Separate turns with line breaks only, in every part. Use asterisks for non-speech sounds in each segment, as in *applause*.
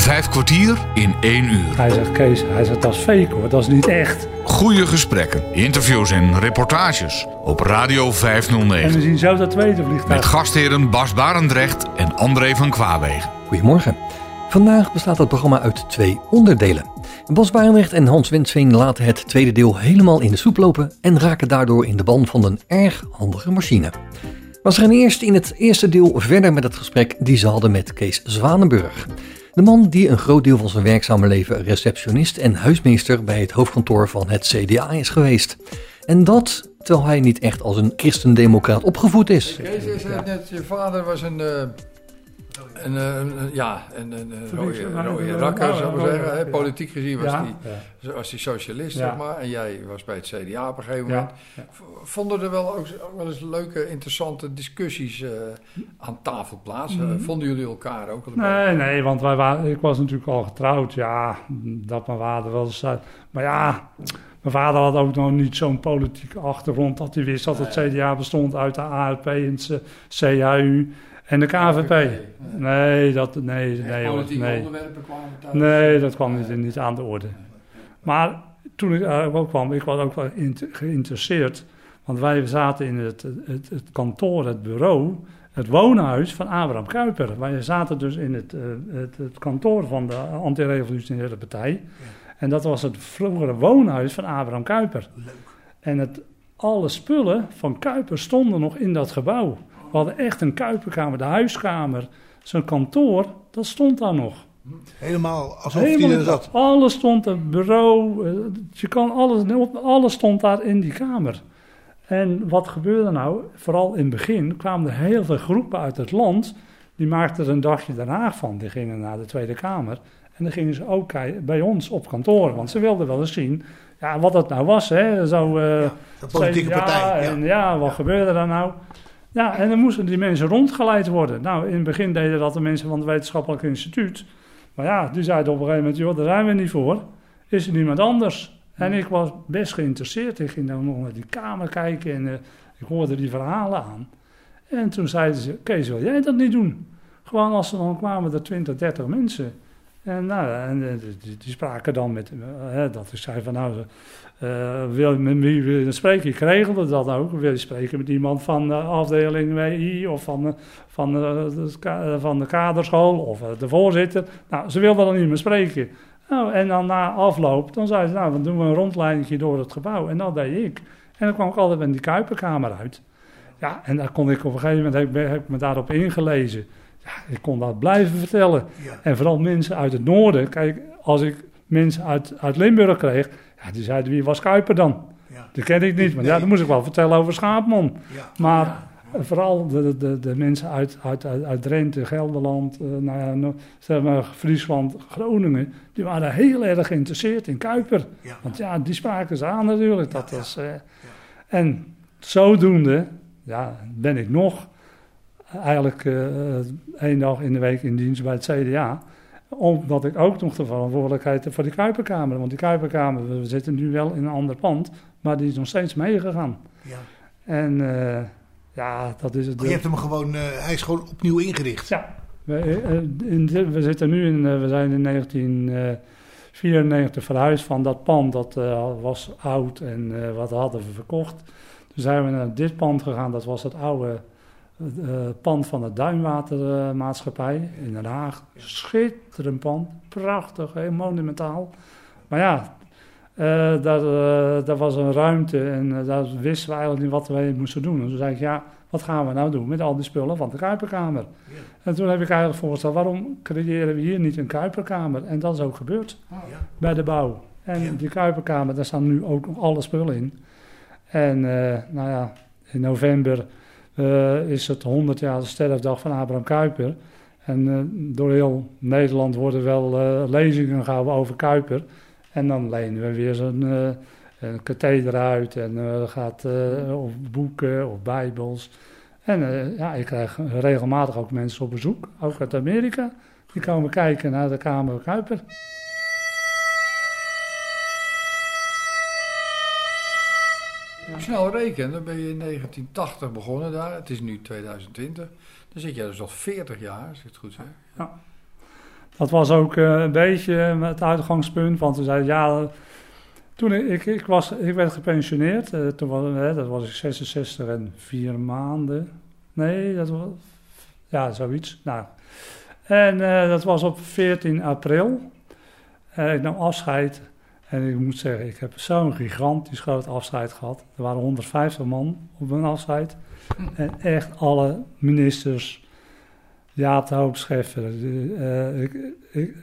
Vijf kwartier in één uur.
Hij zegt, Kees, hij zegt, dat is fake hoor, dat is niet echt.
Goede gesprekken, interviews en reportages op Radio
En
509.
we zien zo dat tweede
Met
vliegtuig.
gastheren Bas Barendrecht en André van Kwaabegen.
Goedemorgen. Vandaag bestaat het programma uit twee onderdelen. Bas Barendrecht en Hans Winsveen laten het tweede deel helemaal in de soep lopen en raken daardoor in de ban van een erg handige machine. Maar ze gaan eerst in het eerste deel verder met het gesprek die ze hadden met Kees Zwanenburg. De man die een groot deel van zijn werkzame leven receptionist en huismeester bij het hoofdkantoor van het CDA is geweest. En dat terwijl hij niet echt als een christendemocraat opgevoed is.
Kees, zei net, je vader was een, eh, eh, ja, een, een, een rode, rode rakker, zou ik maar zeggen. hè. Politiek gezien was hij
ja.
die socialist,
Ja.
zeg maar. En jij was bij het CDA op een gegeven moment.
ja.
Vonden er wel ook, ook wel eens leuke, interessante discussies eh, aan tafel plaats? Eh, Vonden jullie elkaar ook? beetje-
Nee, nee, want wij waren, ik was natuurlijk al getrouwd. Ja, dat mijn vader wel eens. Maar ja, mijn vader had ook nog niet zo'n politieke achtergrond dat hij wist dat het CDA bestond uit de ARP en het CAU en de KVP. Nee, dat, nee, nee, hoor, nee.
onderwerpen kwamen thuis.
Nee, dat kwam niet, niet aan de orde. Maar toen ik ook kwam, ik was ook wel geïnteresseerd. Want wij zaten in het, het, het kantoor, het bureau, het woonhuis van Abraham Kuyper. Wij zaten dus in het, eh, het, het kantoor van de antirevolutionaire partij. En dat was het vroegere woonhuis van Abraham Kuyper. En het, alle spullen van Kuyper stonden nog in dat gebouw. We hadden echt een Kuiperkamer, de huiskamer, zijn kantoor, dat stond daar nog.
Helemaal alsof
Helemaal
er
niet.
zat.
Alles stond, het bureau, eh, je kan alles, alles stond daar in die kamer. En wat gebeurde nou? Vooral in het begin kwamen er heel veel groepen uit het land. Die maakten er een dagje Haag van. Die gingen naar de Tweede Kamer. En dan gingen ze ook bij ons op kantoor. Want ze wilden wel eens zien ja, wat dat nou was. Hè? Zo, eh,
De politieke partij.
En
Ja.
ja, wat gebeurde daar nou? Ja, en dan moesten die mensen rondgeleid worden. Nou, in het begin deden dat de mensen van het wetenschappelijk instituut. Maar ja, die zeiden op een gegeven moment, joh, daar zijn we niet voor. Is er niemand anders? En ik was best geïnteresseerd. Ik ging dan nog naar die kamer kijken en eh, ik hoorde die verhalen aan. En toen zeiden ze, Kees, wil jij dat niet doen? Gewoon als er dan kwamen er 20, 30 mensen. En, nou, en eh, die, die spraken dan met, eh, hè, dat ik zei van nou, eh, wil, met wie wil je spreken? Ik regelde dat ook. Wil je spreken met iemand van de afdeling WI of van, de- van, de, van de kaderschool of eh, de voorzitter? Nou, ze wilden dan niet meer spreken. Nou, en dan na afloop, dan zeiden ze, nou, dan doen we een rondleiding door het gebouw. En dat deed ik. En dan kwam ik altijd in die Kuiperkamer uit. Ja, en daar kon ik op een gegeven moment, heb, ik- heb ik me daarop ingelezen. Ja, ik kon dat blijven vertellen.
Ja.
En vooral mensen uit het noorden. Kijk, als ik mensen uit, uit Limburg kreeg, ja, die zeiden, wie was Kuiper dan?
Ja.
Die ken ik niet, maar ja, dan moest ik wel vertellen over Schaapman.
Ja.
Maar vooral de, de, de mensen uit, uit, uit, uit Drenthe, Gelderland, eh, nou ja, zeg maar Friesland, Groningen, die waren heel erg geïnteresseerd in Kuiper.
Ja.
Want ja, die spraken ze aan natuurlijk. Dat was, eh, En zodoende ja, ben ik nog eigenlijk eh één dag in de week in dienst bij het CDA. Omdat ik ook nog de verantwoordelijkheid heb voor die Kuiperkamer. Want die Kuiperkamer, we zitten nu wel in een ander pand, maar die is nog steeds meegegaan.
Ja.
En eh, ja, dat is het.
Maar je hebt hem gewoon, eh, hij is gewoon opnieuw ingericht.
Ja, we, eh, in, we zitten nu in, we zijn in 1994 verhuisd van dat pand. Dat was oud en wat hadden we verkocht. Toen zijn we naar dit pand gegaan. Dat was het oude eh, pand van de Duinwatermaatschappij in Den Haag. Schitterend pand, prachtig, heel monumentaal. Maar ja, eh, daar, eh, daar was een ruimte en daar wisten we eigenlijk niet wat we moesten doen. En toen zei ik, ja, wat gaan we nou doen met al die spullen van de Kuiperkamer? En toen heb ik eigenlijk voorgesteld, waarom creëren we hier niet een Kuiperkamer? En dat is ook gebeurd
Ja.
bij de bouw. En
Ja.
die Kuiperkamer, daar staan nu ook nog alle spullen in. En nou ja, in november is het 100 jaar de sterfdag van Abraham Kuyper. En eh, door heel Nederland worden wel eh, lezingen gehouden over Kuyper. En dan lenen we weer zo'n eh, een katheder uit en eh, gaat eh, of boeken of bijbels. En eh, ja, ik krijg regelmatig ook mensen op bezoek, ook uit Amerika. Die komen kijken naar de Kamer Kuiper.
Snel rekenen, dan ben je in 1980 begonnen daar. Het is nu 2020. Dan zit jij dus al 40 jaar, als ik het goed zeg.
Dat was ook eh, een beetje het uitgangspunt, want toen zei ja, toen ik, ik, was, ik werd gepensioneerd, uh, toen was, hè, dat was ik 66 en vier maanden. Nee, dat was, ja, zoiets. Nou, en dat was op 14 april. Uh, ik nam afscheid en ik moet zeggen, ik heb zo'n gigantisch groot afscheid gehad. Er waren 150 man op mijn afscheid. En echt alle ministers, Jaap de Hoop Scheffer. Ik, ik,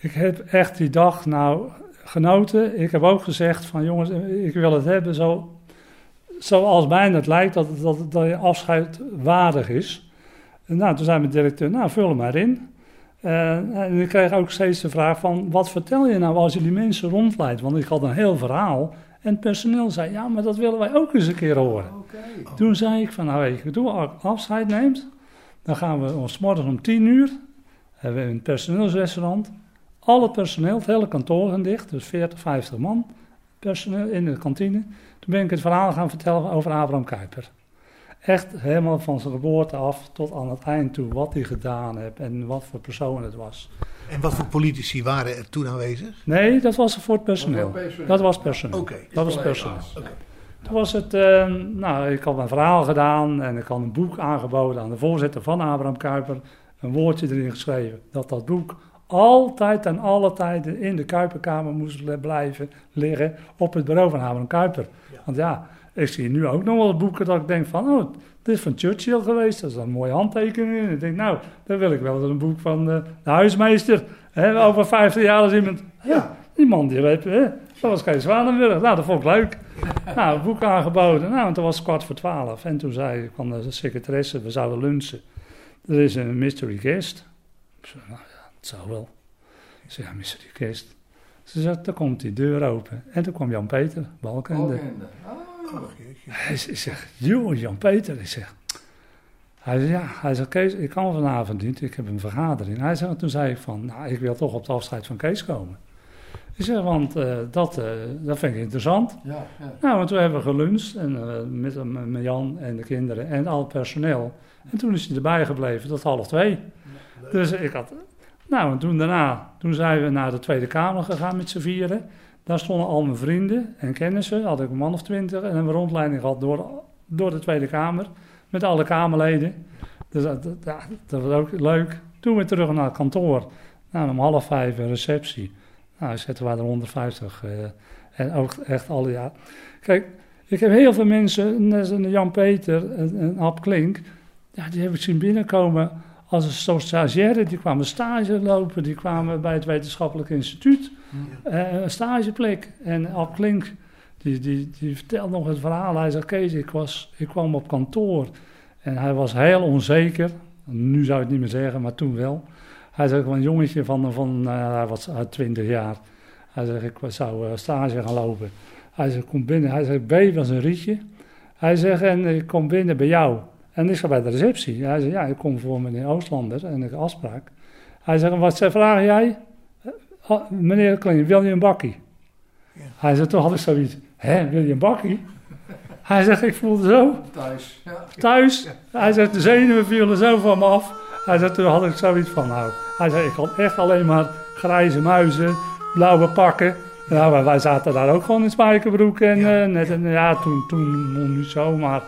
ik heb echt die dag nou genoten. Ik heb ook gezegd van jongens, ik wil het hebben zo, zoals mij het lijkt, dat, dat, dat je afscheid waardig is. En nou, toen zei mijn directeur, nou vul hem maar in. Uh, en ik kreeg ook steeds de vraag van, wat vertel je nou als je die mensen rondleidt? Want ik had een heel verhaal. En het personeel zei, ja, maar dat willen wij ook eens een keer horen. Okay. Toen zei ik van, nou weet je, toen afscheid neemt, dan gaan we ons morgen om tien uur, hebben we een personeelsrestaurant. Alle personeel, het hele kantoor gaan dicht, dus 40, 50 man personeel in de kantine. Toen ben ik het verhaal gaan vertellen over Abraham Kuyper. Echt helemaal van zijn geboorte af tot aan het eind toe, wat hij gedaan heeft en wat voor persoon het was.
En wat voor politici waren er toen aanwezig?
Nee, dat was voor het personeel. Dat was personeel.
Oké. Okay.
Dat was personeel. Okay. Toen was het, uh, nou, ik had mijn verhaal gedaan en ik had een boek aangeboden aan de voorzitter van Abraham Kuyper. Een woordje erin geschreven dat dat boek altijd en alle tijden in de Kuiperkamer moest blijven liggen op het bureau van Abraham Kuyper. Ja. Want ja, ik zie nu ook nog wel boeken dat ik denk van, oh, dit is van Churchill geweest, dat is een mooie handtekening. En ik denk, nou, dan wil ik wel een boek van uh, de huismeester. Hè, over 50 jaar als iemand, ja, die man die weet, hè, dat was Kees Zwanenburg. Nou, dat vond ik leuk. *laughs* nou, boek aangeboden. Nou, en toen was het kwart voor twaalf. En toen zei kwam de secretaresse, we zouden lunchen. Er is een mystery guest. Ik zei, nou ja, het zou wel. Ik zei, ja, mystery guest. Ze zei, dan komt die deur open. En toen kwam Jan-Peter Balkende. Oh, hij zegt, joh, Jan-Peter. Ik zeg, hij zegt, ja, hij zegt, Kees, ik kan vanavond niet, ik heb een vergadering. Hij zegt, toen zei ik van, nou, ik wil toch op de afscheid van Kees komen. Ik zeg, want uh, dat, uh, dat vind ik interessant. Ja, ja. Nou, want toen hebben we geluncht en, uh, met, met Jan en de kinderen en al het personeel. En toen is hij erbij gebleven tot half twee. Ja, dus ik had, nou, en toen daarna, toen zijn we naar de Tweede Kamer gegaan met z'n vieren. Daar stonden al mijn vrienden en kennissen, had ik een man of twintig, en een rondleiding gehad door, door de Tweede Kamer met alle Kamerleden. Dus dat, dat, dat was ook leuk. Toen weer terug naar het kantoor. Nou, om half vijf een receptie. Nou, zetten we er 150. Uh, en ook echt alle jaar. Kijk, ik heb heel veel mensen, net Jan Peter en, en Ab Klink, ja, die heb ik zien binnenkomen als een soort stagiaire. Die kwamen stage lopen, die kwamen bij het wetenschappelijk instituut. Uh, een stageplek. En Ab Klink, die, die, die vertelt nog het verhaal. Hij zegt, Kees, ik, was, ik kwam op kantoor en hij was heel onzeker. Nu zou ik het niet meer zeggen, maar toen wel. Hij zegt, een jongetje van, van uh, hij was uit 20 jaar. Hij zegt, ik zou uh, stage gaan lopen. Hij zegt, kom binnen. Hij zegt, B was een rietje. Hij zegt, en ik kom binnen bij jou. En ik ga bij de receptie. Hij zegt, ja, ik kom voor meneer Oostlander en ik afspraak. Hij zegt, wat vraag jij? Oh, meneer Kling, wil je een bakkie? Ja. Hij zegt, toen had ik zoiets, hè, wil je een bakkie? Hij zegt, ik voelde zo.
Thuis. Ja.
Thuis. Hij zegt, de zenuwen vielen zo van me af. Hij zegt, toen had ik zoiets van, nou. Hij zegt, ik had echt alleen maar grijze muizen, blauwe pakken. Nou, wij zaten daar ook gewoon in spijkerbroek. En, ja. Uh, net, en ja, toen, toen nog niet zo, maar...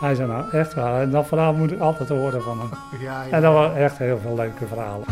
Hij zei nou echt waar. En dat verhaal moet ik altijd horen van hem. Ja, ja. En dat waren echt heel veel leuke verhalen.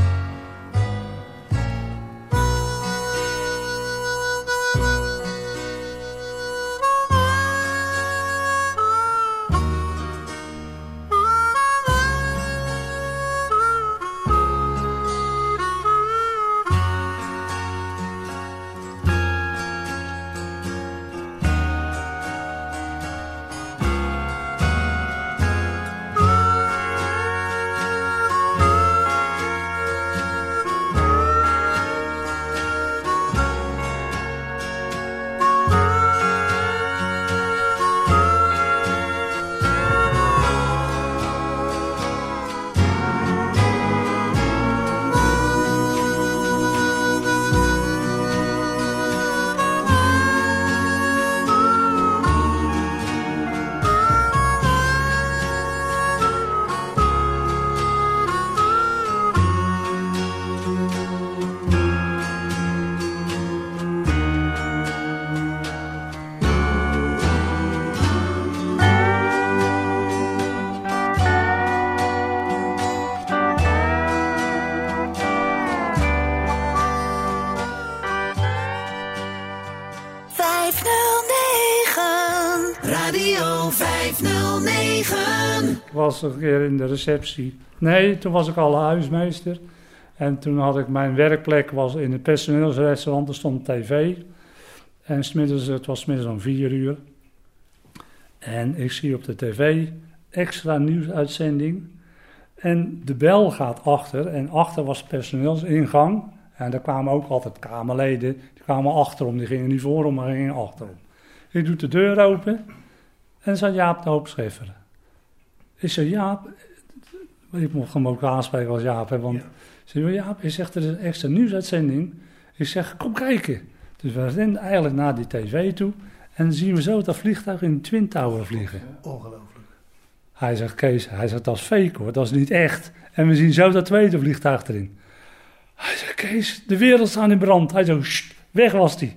Was een keer in de receptie. Nee, toen was ik al huismeester. En toen had ik mijn werkplek was in het personeelsrestaurant. Er stond tv. En smiddags, het was middags om vier uur. En ik zie op de tv extra nieuwsuitzending. En de bel gaat achter. En achter was personeelsingang. En daar kwamen ook altijd kamerleden. Die kwamen achterom. Die gingen niet voorom, maar gingen achterom. Ik doe de deur open. En zat Jaap de Hoop. Ik zei, Jaap... Ik mocht hem ook aanspreken als Jaap. Hè, want ja. zei, Jaap, je zegt er is een extra nieuwsuitzending. Ik zeg, kom kijken. Dus we rennen eigenlijk naar die tv toe. En dan zien we zo dat vliegtuig in de Twin Tower vliegen.
Ongelooflijk.
Hij zegt, Kees, hij zegt, dat is fake hoor, dat is niet echt. En we zien zo dat tweede vliegtuig erin. Hij zegt, Kees, de wereld staat in brand. Hij zegt, weg was die.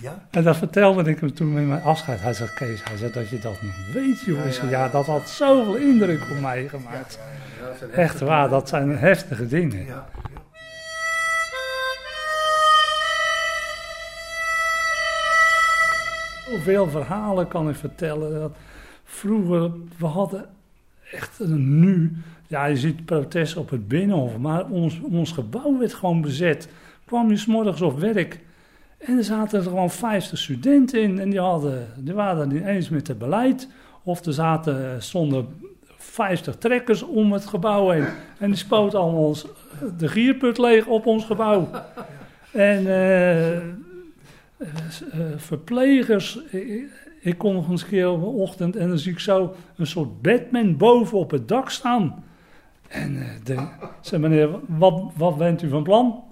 Ja?
En dat vertelde ik hem toen met mijn afscheid. Hij zegt, Kees, hij zegt dat je dat niet weet, joh. Ja, ja, ja, dat had zoveel indruk op mij gemaakt. Echt waar, dat zijn heftige dingen. Hoeveel verhalen kan ik vertellen. Dat vroeger, we hadden echt een nu. Ja, je ziet protest op het Binnenhof, maar ons, ons gebouw werd gewoon bezet. Kwam je s'morgens op werk en er zaten er gewoon 50 studenten in. En die, hadden, die waren het niet eens met het beleid. Of er zaten, stonden 50 trekkers om het gebouw heen. En die spoten allemaal de gierput leeg op ons gebouw. En uh, verplegers. Ik, kom nog eens een keer op een ochtend en dan zie ik zo een soort Batman boven op het dak staan. En uh, de, zei meneer, wat, wat bent u van plan?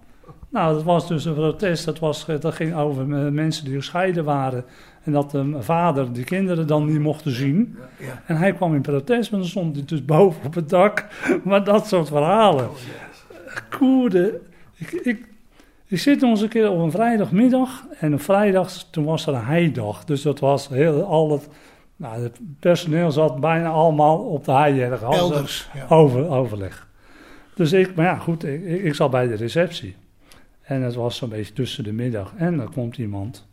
Nou, dat was dus een protest. Dat, was, dat ging over mensen die gescheiden waren. En dat de vader die kinderen dan niet mochten zien. Ja, ja. En hij kwam in protest, maar dan stond hij dus boven op het dak. *laughs* Maar dat soort verhalen. Oh, yes. Koerde. Ik, ik, ik zit nog eens een keer op een vrijdagmiddag. En een vrijdag, toen was er een heidag. Dus dat was heel, al het, nou, het personeel zat bijna allemaal op de heijerg.
Elders. Ja.
Over, overleg. Dus ik, maar ja, goed, ik, ik zat bij de receptie. En het was zo'n beetje tussen de middag. En dan komt iemand.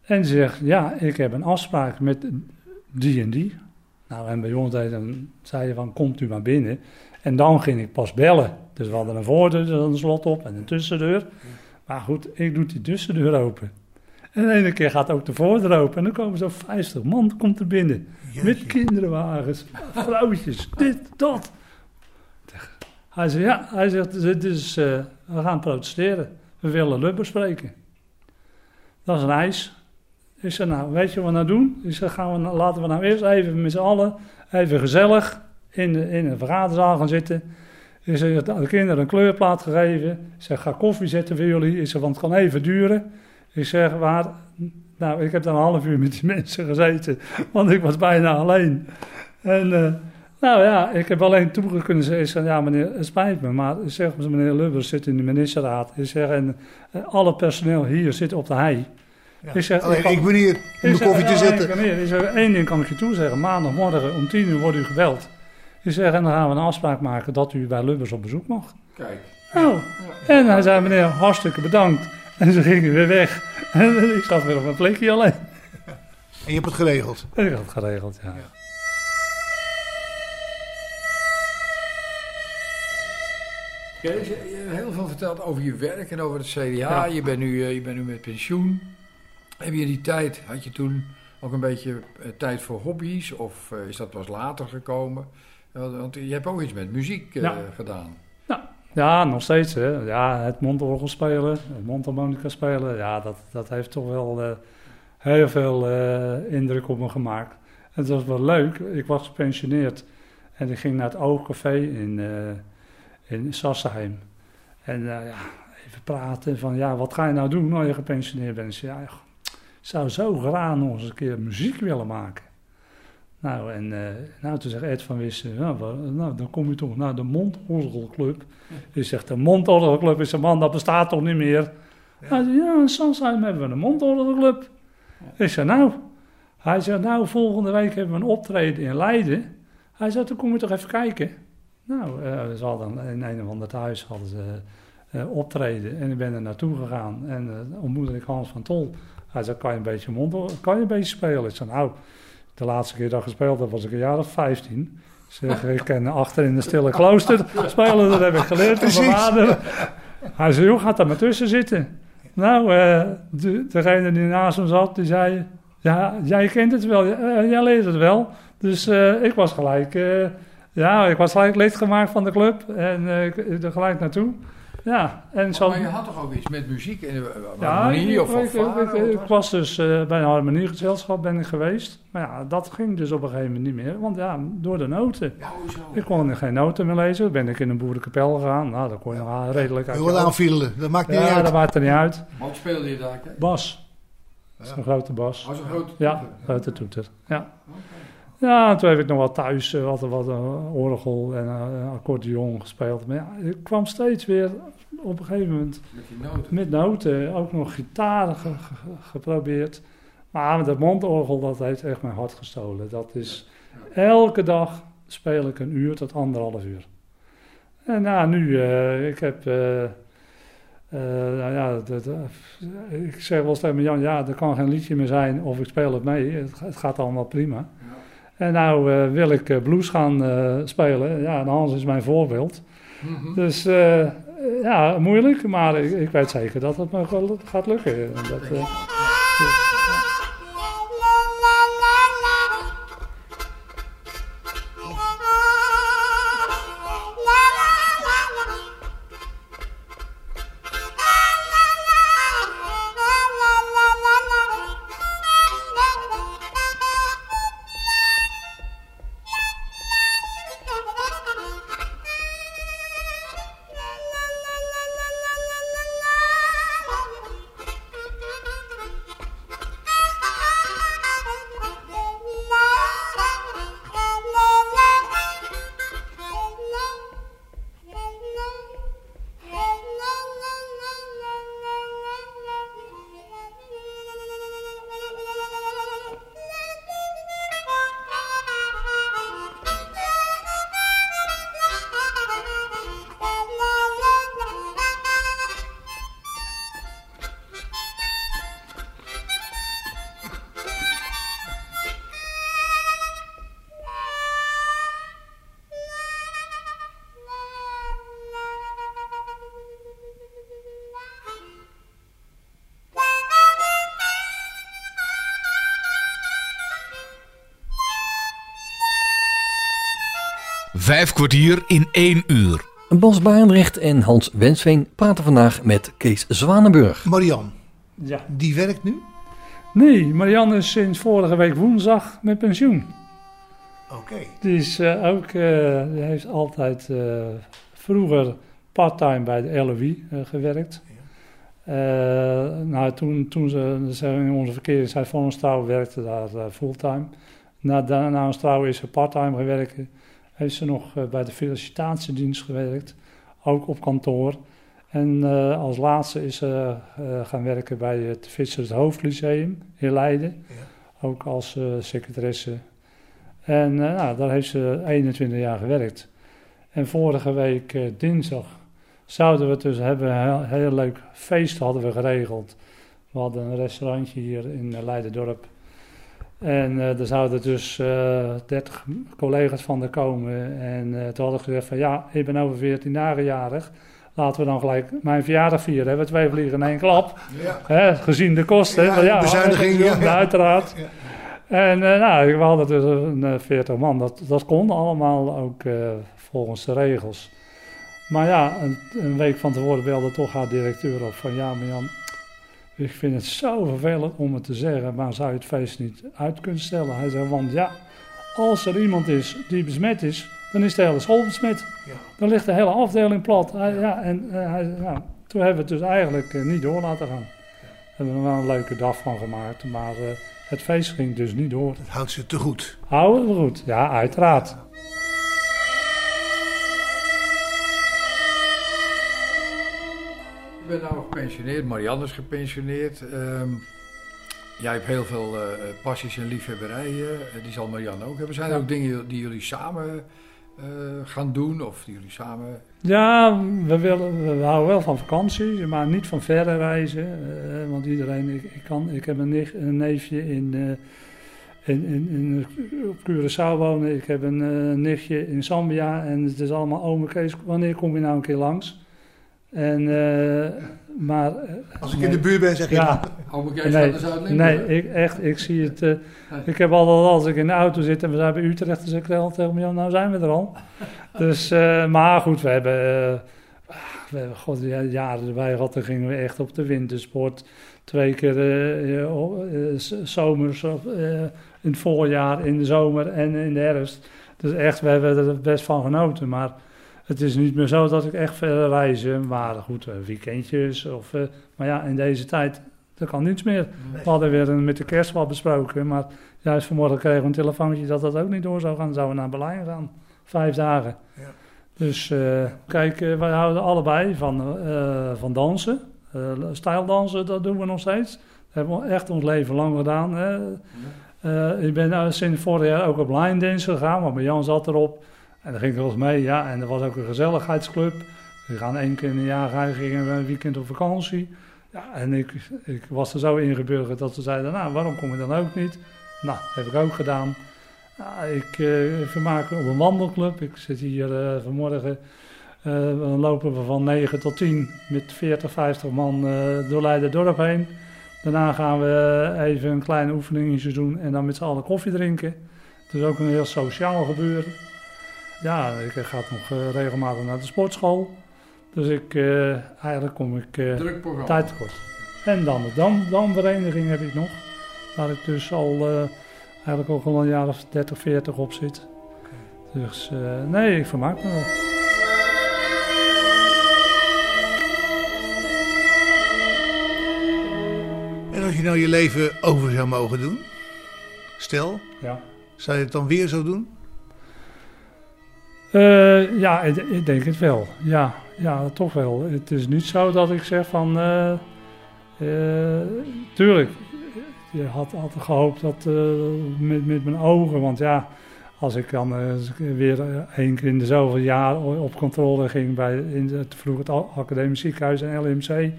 En zegt, ja, ik heb een afspraak met die en die. Nou, en bij ons zei je van, komt u maar binnen. En dan ging ik pas bellen. Dus we hadden een voordeur, een slot op en een tussendeur. Maar goed, ik doe die tussendeur open. En de ene keer gaat ook de voordeur open. En dan komen zo'n 50 man komt er binnen. Jeetje. Met kinderwagens, vrouwtjes, dit, dat. Hij zegt, ja, hij zegt, dit is, uh, we gaan protesteren. We willen Lubber spreken. Dat is een eis. Ik zeg, nou, weet je wat we nou doen? Ik zeg, gaan we, laten we nou eerst even met z'n allen, even gezellig in de, in een vergaderzaal gaan zitten. Ik zeg, de kinderen een kleurplaat gegeven. Ik zeg, ga koffie zetten voor jullie. Ik zeg, want het kan even duren. Ik zeg, waar... Nou, ik heb dan een half uur met die *laughs* mensen gezeten, want ik was bijna alleen. En... Uh, nou ja, ik heb alleen toe kunnen zeggen, ja meneer, het spijt me, maar zeg, meneer Lubbers zit in de ministerraad. Ik zeg, en uh, alle personeel hier zit op de hei.
Ja. Ik, zeg, alleen, ik, kan, ik ben hier om de koffie te zetten.
Meneer, ik zeg, één ding kan ik je toezeggen, maandagmorgen om tien uur wordt u gebeld. Ik zeg, en dan gaan we een afspraak maken dat u bij Lubbers op bezoek mag.
Kijk.
Nou, ja. en hij zei, meneer, hartstikke bedankt. En ze gingen weer weg. *laughs* En ik zat weer op mijn plekje alleen.
En je hebt het geregeld?
Ik heb het geregeld, ja. ja.
Je hebt heel veel verteld over je werk en over het CDA. Ja. Je, bent nu, je bent nu met pensioen. Heb je die tijd, had je toen ook een beetje uh, tijd voor hobby's? Of uh, is dat pas later gekomen? Want je hebt ook iets met muziek ja. gedaan.
Ja. ja, nog steeds. Hè. Ja, het mondorgel spelen, het mondharmonica spelen. Ja, dat, dat heeft toch wel heel veel indruk op me gemaakt. En het was wel leuk. Ik was gepensioneerd en ik ging naar het Oogcafé in in Sassenheim. En uh, ja, even praten van, ja, wat ga je nou doen als je gepensioneerd bent? Ja, ik zou zo graag nog eens een keer muziek willen maken. Nou, en uh, nou, toen zegt Ed van Wissen, nou, nou, dan kom je toch naar de Mondorgelclub. Je zegt, de Mondorgelclub is een man, dat bestaat toch niet meer? Ja, hij zei, ja in Sansheim hebben we een Mondorgelclub. Ja. Ik zei, nou, hij zegt, nou, volgende week hebben we een optreden in Leiden. Hij zei, dan kom je toch even kijken. Nou, uh, ze hadden in een of ander thuis hadden ze uh, optreden en ik ben er naartoe gegaan en uh, ontmoette ik Hans van Tol. Hij zei, kan je een beetje mond, kan je een beetje spelen? Ik zei, nou, De laatste keer dat ik gespeeld heb was ik een jaar of 15. Zeg, ik ken achter in de stille klooster spelen, dat heb ik geleerd van mijn vader. Hij zei, joh, gaat daar maar tussen zitten. Nou, uh, de, degene die naast hem zat, die zei... Ja, jij kent het wel, jij leert het wel. Dus uh, ik was gelijk... ja, ik was gelijk lid gemaakt van de club. En ik er gelijk naartoe. Ja, en
zo... Maar je had toch ook iets met muziek en
harmonie ja, of, ik, ik, ik, ik, was dus uh, bij een harmoniegezelschap ben ik geweest. Maar ja, dat ging dus op een gegeven moment niet meer. Want ja, door de noten. Ja, ik kon geen noten meer lezen. Ben ik in een boerenkapel gegaan. Nou, daar kon je redelijk uit.
Heel wat aanvielen, dat maakt niet
ja,
uit.
Ja, dat maakt er niet uit.
Wat speelde je daar?
Bas. Dat is een grote bas.
Was een grote
Ja, grote toeter. Ja. Ja, toen heb ik nog wat thuis uh, wat, wat uh, orgel en uh, accordeon gespeeld. Maar ja, ik kwam steeds weer op een gegeven moment
met, die noten.
met noten. Ook nog gitaar ge, ge, geprobeerd. Maar met dat mondorgel, dat heeft echt mijn hart gestolen. Dat is elke dag speel ik een uur tot anderhalf uur. En nou, nu, ik heb... nou ja, dat, ik zeg wel eens tegen Jan, ja, er kan geen liedje meer zijn of ik speel het mee. Het, het gaat allemaal prima. Ja. En nou uh, wil ik uh, blues gaan uh, spelen. Ja, en Hans is mijn voorbeeld. Mm -hmm. Dus ja, moeilijk, maar ik, ik, weet zeker dat het me gaat lukken. Dat, dus,
Vijf kwartier in één uur.
Bas Baanrecht en Hans Wensveen praten vandaag met Kees Zwanenburg.
Marian,
ja.
die werkt nu?
Nee, Marian is sinds vorige week woensdag met pensioen.
Oké. Okay.
Die, is, uh, ook, uh, die heeft altijd uh, vroeger parttime bij de LOI gewerkt. Ja. nou, toen, toen ze, ze in onze verkeersheid van ons trouw werkte daar fulltime. Na, na ons trouw is ze parttime gewerkt heeft ze nog uh, bij de felicitatiedienst gewerkt, ook op kantoor. En uh, als laatste is ze uh, gaan werken bij het Vissers Hoofdlyceum in Leiden, ja. ook als secretaresse. En nou, daar heeft ze 21 jaar gewerkt. En vorige week dinsdag zouden we dus hebben, een heel, heel leuk feest hadden we geregeld. We hadden een restaurantje hier in Leiden-dorp. En uh, er zouden dus uh, eh, 30 collega's van er komen. En uh, toen had ik gezegd van ja, ik ben over 14 dagen jarig. Laten we dan gelijk mijn verjaardag vieren. Hebben we twee vliegen in één klap.
Ja.
Hè, gezien de kosten.
Ja,
ja,
bezuiniging. Ja,
ja, uiteraard. En nou, we hadden dus een 40 man. Dat, dat kon allemaal ook volgens de regels. Maar ja, een, een, week van tevoren belde toch haar directeur op van ja, maar Jan, ik vind het zo vervelend om het te zeggen, maar zou je het feest niet uit kunnen stellen? Hij zei, want ja, als er iemand is die besmet is, dan is de hele school besmet. Ja. Dan ligt de hele afdeling plat. Hij, ja, en uh, hij, nou, toen hebben we het dus eigenlijk uh, niet door laten gaan. We hebben er wel een leuke dag van gemaakt, maar uh, het feest ging dus niet door.
Het houdt ze te goed.
Houden te goed, ja, uiteraard.
Ben nou gepensioneerd, Marianne is gepensioneerd. Um, jij hebt heel veel uh, passies en liefhebberijen. Uh, die zal Marianne ook hebben. Zijn er ook dingen die jullie samen uh, gaan doen? Of die jullie samen...
Ja, we, willen, we houden wel van vakantie, maar niet van verre reizen. want iedereen, ik, ik, kan, ik heb een, nicht, een neefje in, in, in, in, op Curaçao wonen. Ik heb een eh, nichtje in Zambia en het is allemaal ome Kees, wanneer kom je nou een keer langs? En, eh, maar... eh,
Als ik
nee.
in de buurt ben, zeg je
Ja,
Kees
nee,
dus
nee ik, echt, ik zie het... eh, ik heb altijd als ik in de auto zit en we zijn bij Utrecht, dan zeg ik altijd tegen me, ja, nou zijn we er al. *laughs* Dus, eh, maar goed, we hebben... we hebben god, ja, jaren erbij gehad, dan gingen we echt op de wintersport. Twee keer eh, eh, eh, zomers, of, in het voorjaar, in de zomer en in de herfst. Dus echt, we hebben er best van genoten. Maar het is niet meer zo dat ik echt verder reizen. Maar goed, eh, weekendjes. Of, eh, maar ja, in deze tijd, dat kan niets meer. We hadden weer een- met de kerst wat besproken. Maar juist vanmorgen kregen we een telefoontje dat dat ook niet door zou gaan. Dan zouden we naar Berlijn gaan. Vijf dagen.
Ja.
Dus eh, kijk, eh, wij houden allebei van, eh, van dansen. Eh, stijldansen, dat doen we nog steeds. Dat hebben we echt ons leven lang gedaan. Hè. Eh, ik ben sinds vorig jaar ook op line dance gegaan, want mijn Jan zat erop. En daar ging ik wel eens mee, ja. En er was ook een gezelligheidsclub. We gaan één keer in een jaar gingen we een weekend op vakantie. Ja, en ik, ik was er zo ingeburgerd dat ze zeiden, nou, waarom kom je dan ook niet? Nou, heb ik ook gedaan. Ik eh, vermaak op een wandelclub. Ik zit hier eh, vanmorgen. eh, dan lopen we van 9 tot 10 met 40, 50 man door Leiden-dorp heen. Daarna gaan we even een kleine oefeningetje doen en dan met z'n allen koffie drinken. Het is ook een heel sociaal gebeuren. Ja, ik ga nog eh, regelmatig naar de sportschool. Dus ik, eh, eigenlijk kom ik eh,
programma.
tijd tekort. En dan de dam, damvereniging heb ik nog. Waar ik dus al eh, eigenlijk ook al een jaar of 30, 40 op zit. Dus eh, nee, ik vermaak me wel.
En als je nou je leven over zou mogen doen, stel,
Ja.
zou je het dan weer zo doen?
Eh, ja, ik, ik denk het wel. Ja, ja, toch wel. Het is niet zo dat ik zeg van... eh, eh, tuurlijk, je had altijd gehoopt dat met, met mijn ogen... Want ja, als ik dan weer één keer in de zoveel jaar op controle ging... bij in het, vroeger het academisch ziekenhuis en LMC...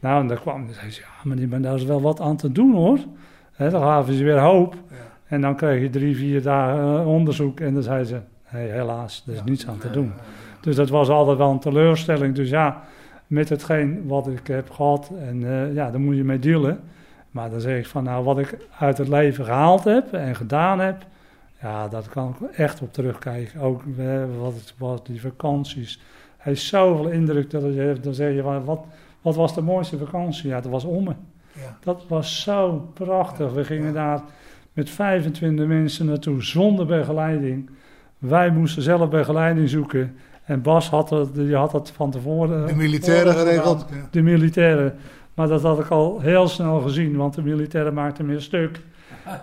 Nou, en dan kwam en zei ze, ja, maar die- maar daar is wel wat aan te doen hoor. Hè, dan gaven ze weer hoop. En dan kreeg je drie, vier dagen onderzoek en dan zei ze... Nee, helaas, er is niets aan te doen. Dus dat was altijd wel een teleurstelling. Dus ja, met hetgeen wat ik heb gehad, en eh, ja, daar moet je mee dealen. Maar dan zeg ik van, nou, wat ik uit het leven gehaald heb en gedaan heb, ja, dat kan ik echt op terugkijken. Ook eh, wat, het, wat die vakanties. Hij heeft zoveel indruk dat je, dan zeg je, wat, wat, wat was de mooiste vakantie? Ja, dat was Ommen.
Ja.
Dat was zo prachtig. We gingen daar met 25 mensen naartoe zonder begeleiding. Wij moesten zelf begeleiding zoeken. En Bas had het, die had het van tevoren.
De militairen
gedaan.
geregeld. Ja.
De militairen. Maar dat had ik al heel snel gezien, want de militairen maakten meer stuk.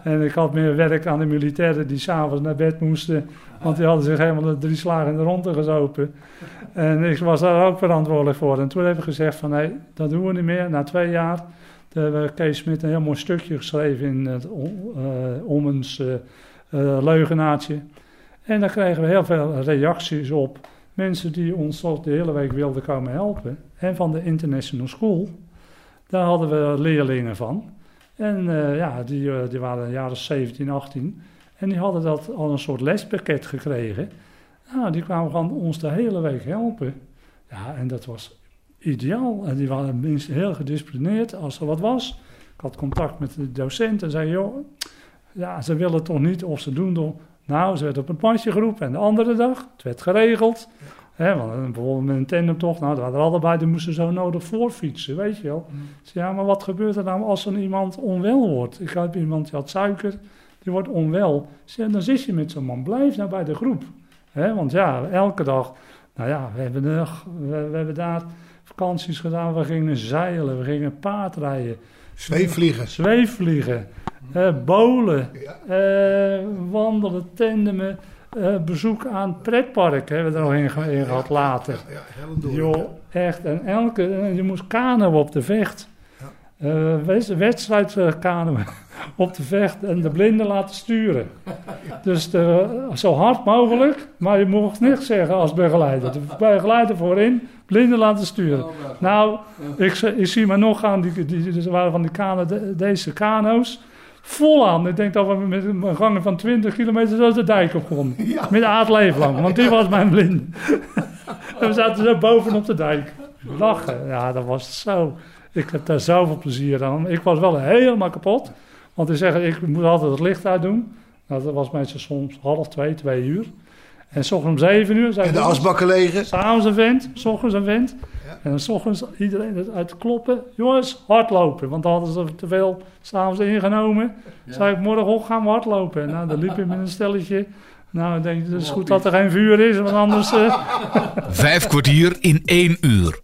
En ik had meer werk aan de militairen die s'avonds naar bed moesten. Want die hadden zich helemaal de drie slagen in de ronde gezopen. En ik was daar ook verantwoordelijk voor. En toen heb ik gezegd van nee, dat doen we niet meer. Na twee jaar toen hebben Kees Smit een heel mooi stukje geschreven in het eh, Ommens eh, eh, leugenaartje. En daar kregen we heel veel reacties op. Mensen die ons de hele week wilden komen helpen. En van de International School, daar hadden we leerlingen van. En eh, ja, die, eh, die waren in jaren 17, 18. En die hadden dat al een soort lespakket gekregen. Nou, die kwamen gewoon ons de hele week helpen. Ja, en dat was ideaal. En die waren minstens heel gedisciplineerd als er wat was. Ik had contact met de docent en zei, joh, ja, ze willen toch niet of ze doen toch. Nou, ze werd op een pasje geroepen en de andere dag, het werd geregeld. Hè, want, bijvoorbeeld met een tandemtocht, nou, dat hadden allebei, die moesten zo nodig voorfietsen, weet je wel. Zei, ja, maar wat gebeurt er nou als er iemand onwel wordt? Ik had iemand die had suiker, die wordt onwel. Zei, dan zit je met zo'n man, blijf nou bij de groep. Hè, want ja, elke dag, nou ja, we hebben, we, we hebben daar vakanties gedaan, we gingen zeilen, we gingen paardrijden,
Zweefvliegen.
zweefvliegen, eh bolen,
Ja.
eh, wandelen, tandemen, eh, bezoek aan het pretpark hebben we er al in, ge- in gehad later.
Ja, heel door.
Joh, echt. En elke, en je moest kanoën op de vecht. Eh wes- wedstrijd eh, kanoën *laughs* op de vecht en de blinden laten sturen. *laughs* Dus de, zo hard mogelijk, maar je mocht niks zeggen als begeleider. De begeleider voorin, blinden laten sturen. Nou, ik, zie- ik zie me nog gaan, die, die, die, waren van die kano, de- deze kano's. Vol aan. Ik denk dat we met een gangen van 20 kilometer zo de dijk op konden. Met Aad Leeflang, want die was mijn blind. en we zaten zo bovenop de dijk. Lachen, ja, dat was zo. Ik heb daar zoveel plezier aan. Ik was wel helemaal kapot. Want die zeggen, ik moet altijd het licht uitdoen. Nou, dat was meestal soms half twee, twee uur. En s ochtends om zeven uur...
En de
ik,
asbakken legen.
S'avonds een vent, s ochtends een vent. En dan s ochtends iedereen het uit kloppen. Jongens, hardlopen. Want dan hadden ze te veel s'avonds ingenomen. Zei ik, morgenochtend gaan we hardlopen. Nou, dan liep ik met een stelletje. Nou, ik denk, het is goed dat er geen vuur is, want anders... eh, *laughs*
Vijf kwartier in één uur.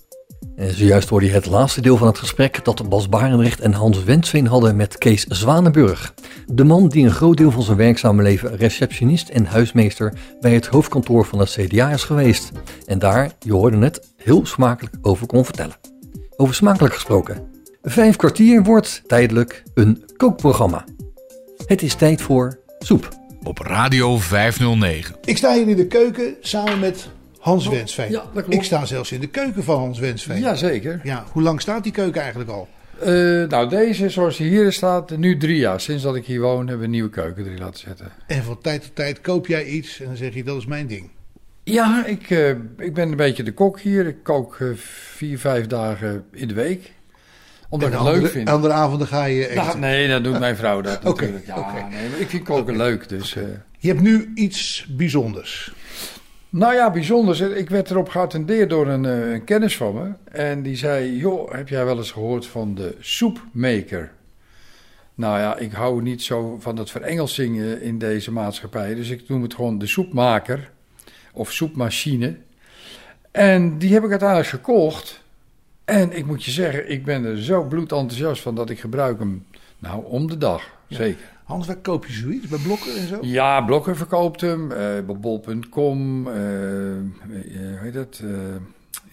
En zojuist hoorde je het laatste deel van het gesprek dat Bas Barendrecht en Hans Wensveen hadden met Kees Zwanenburg. De man die een groot deel van zijn werkzame leven receptionist en huismeester bij het hoofdkantoor van het CDA is geweest. En daar, je hoorde het, heel smakelijk over kon vertellen. Over smakelijk gesproken. Vijf kwartier wordt tijdelijk een kookprogramma. Het is tijd voor soep.
Op Radio 509.
Ik sta hier in de keuken samen met Hans Wensveen.
ja, dat klopt.
Ik sta zelfs in de keuken van Hans Wensveen.
Jazeker.
Ja, hoe lang staat die keuken eigenlijk al?
Eh, nou, deze zoals die hier staat, nu drie jaar. Sinds dat ik hier woon, hebben we een nieuwe keuken erin laten zetten.
En van tijd tot tijd koop jij iets en dan zeg je dat is mijn ding.
Ja, ik, eh, ik ben een beetje de kok hier. Ik kook eh, vier, vijf dagen in de week. Omdat
en
ik het
andere,
leuk vind.
andere avonden ga je eten.
Nou, nee, dat doet mijn vrouw dat *laughs*
Oké,
natuurlijk. Ja, nee, maar ik vind koken leuk. Dus, eh,
Je hebt nu iets bijzonders.
Nou ja, bijzonder. Ik werd erop geattendeerd door een, een kennis van me. En die zei, joh, heb jij wel eens gehoord van de soepmaker? Nou ja, ik hou niet zo van dat verengelsingen in deze maatschappij. Dus ik noem het gewoon de soepmaker. Of soepmachine. En die heb ik uiteindelijk gekocht. En ik moet je zeggen, ik ben er zo bloedenthousiast van dat ik gebruik hem nou om de dag. Zeker.
Hans, waar koop je zoiets? Bij blokken en zo?
Ja, Blokker verkoopt hem, eh, bij bol.com, eh, eh, hoe heet dat?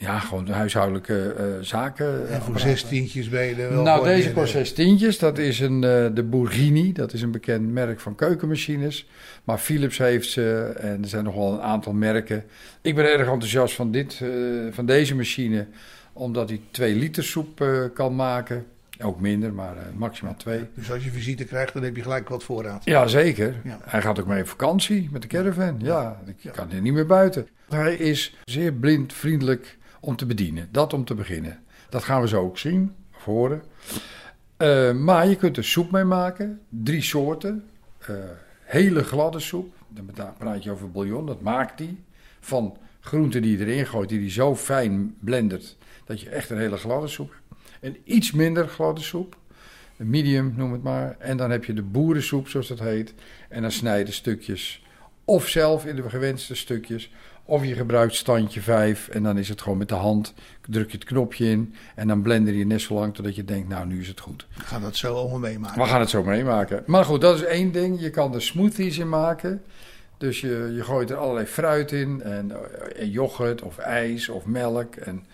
Eh, ja, gewoon de huishoudelijke eh, zaken.
En voor zes tientjes ben je er wel
Nou, deze kost
eh,
zes tientjes. Dat is een, eh, de Bourghini. Dat is een bekend merk van keukenmachines. Maar Philips heeft ze en er zijn nog wel een aantal merken. Ik ben erg enthousiast van, dit, eh, van deze machine. Omdat hij 2 liter soep eh, kan maken. Ook minder, maar eh, maximaal 2.
Dus als je visite krijgt, dan heb je gelijk wat voorraad.
Ja, zeker.
Ja.
Hij gaat ook mee op vakantie met de caravan. Ja, ik kan er niet meer buiten. Hij is zeer blind, vriendelijk om te bedienen. Dat om te beginnen. Dat gaan we zo ook zien, of horen. Eh, maar je kunt er soep mee maken. Drie soorten. Eh, hele gladde soep. Dan praat je over bouillon. Dat maakt hij. Van groenten die je erin gooit, die hij zo fijn blendert. Dat je echt een hele gladde soep hebt. Een iets minder gladde soep. Een medium, noem het maar. En dan heb je de boerensoep, zoals dat heet. En dan snijden stukjes. Of zelf in de gewenste stukjes. Of je gebruikt standje 5 en dan is het gewoon met de hand. Druk je het knopje in en dan blender je net zo lang totdat je denkt, nou nu is het goed.
We gaan dat zo allemaal meemaken.
We gaan het zo meemaken. Maar goed, dat is één ding. Je kan er smoothies in maken. Dus je, je gooit er allerlei fruit in. En, eh, en yoghurt of ijs of melk. En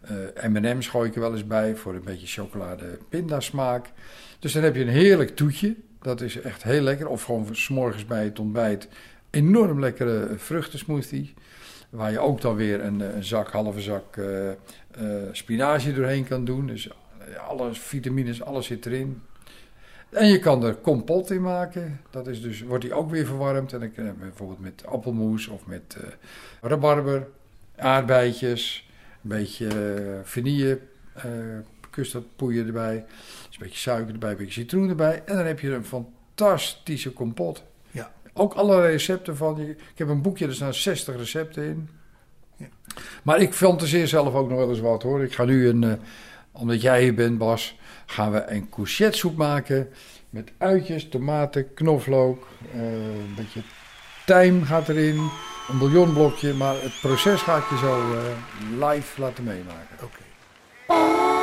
eh, M&M's gooi ik er wel eens bij voor een beetje chocolade pindasmaak. Dus dan heb je een heerlijk toetje. Dat is echt heel lekker. Of gewoon s'morgens bij het ontbijt. Enorm lekkere vruchtensmoothie. Waar je ook dan weer een, eh, een zak, halve zak eh, spinazie doorheen kan doen. Dus alle vitamines, alles zit erin. En je kan er kompot in maken. Dat is dus, wordt die ook weer verwarmd. En dan kun je bijvoorbeeld met appelmoes of met eh rabarber, aardbeidjes, een beetje vanille, custardpoeier erbij. Een beetje suiker erbij, een beetje citroen erbij. En dan heb je een fantastische kompot. Ook alle recepten van. je- Ik heb een boekje, er staan 60 recepten in. Maar ik fantaseer zelf ook nog wel eens wat hoor. Ik ga nu een, eh, omdat jij hier bent Bas, gaan we een courgette maken met uitjes, tomaten, knoflook, eh, een beetje tijm gaat erin, een bouillonblokje. Maar het proces ga ik je zo eh, live laten meemaken.
Oké.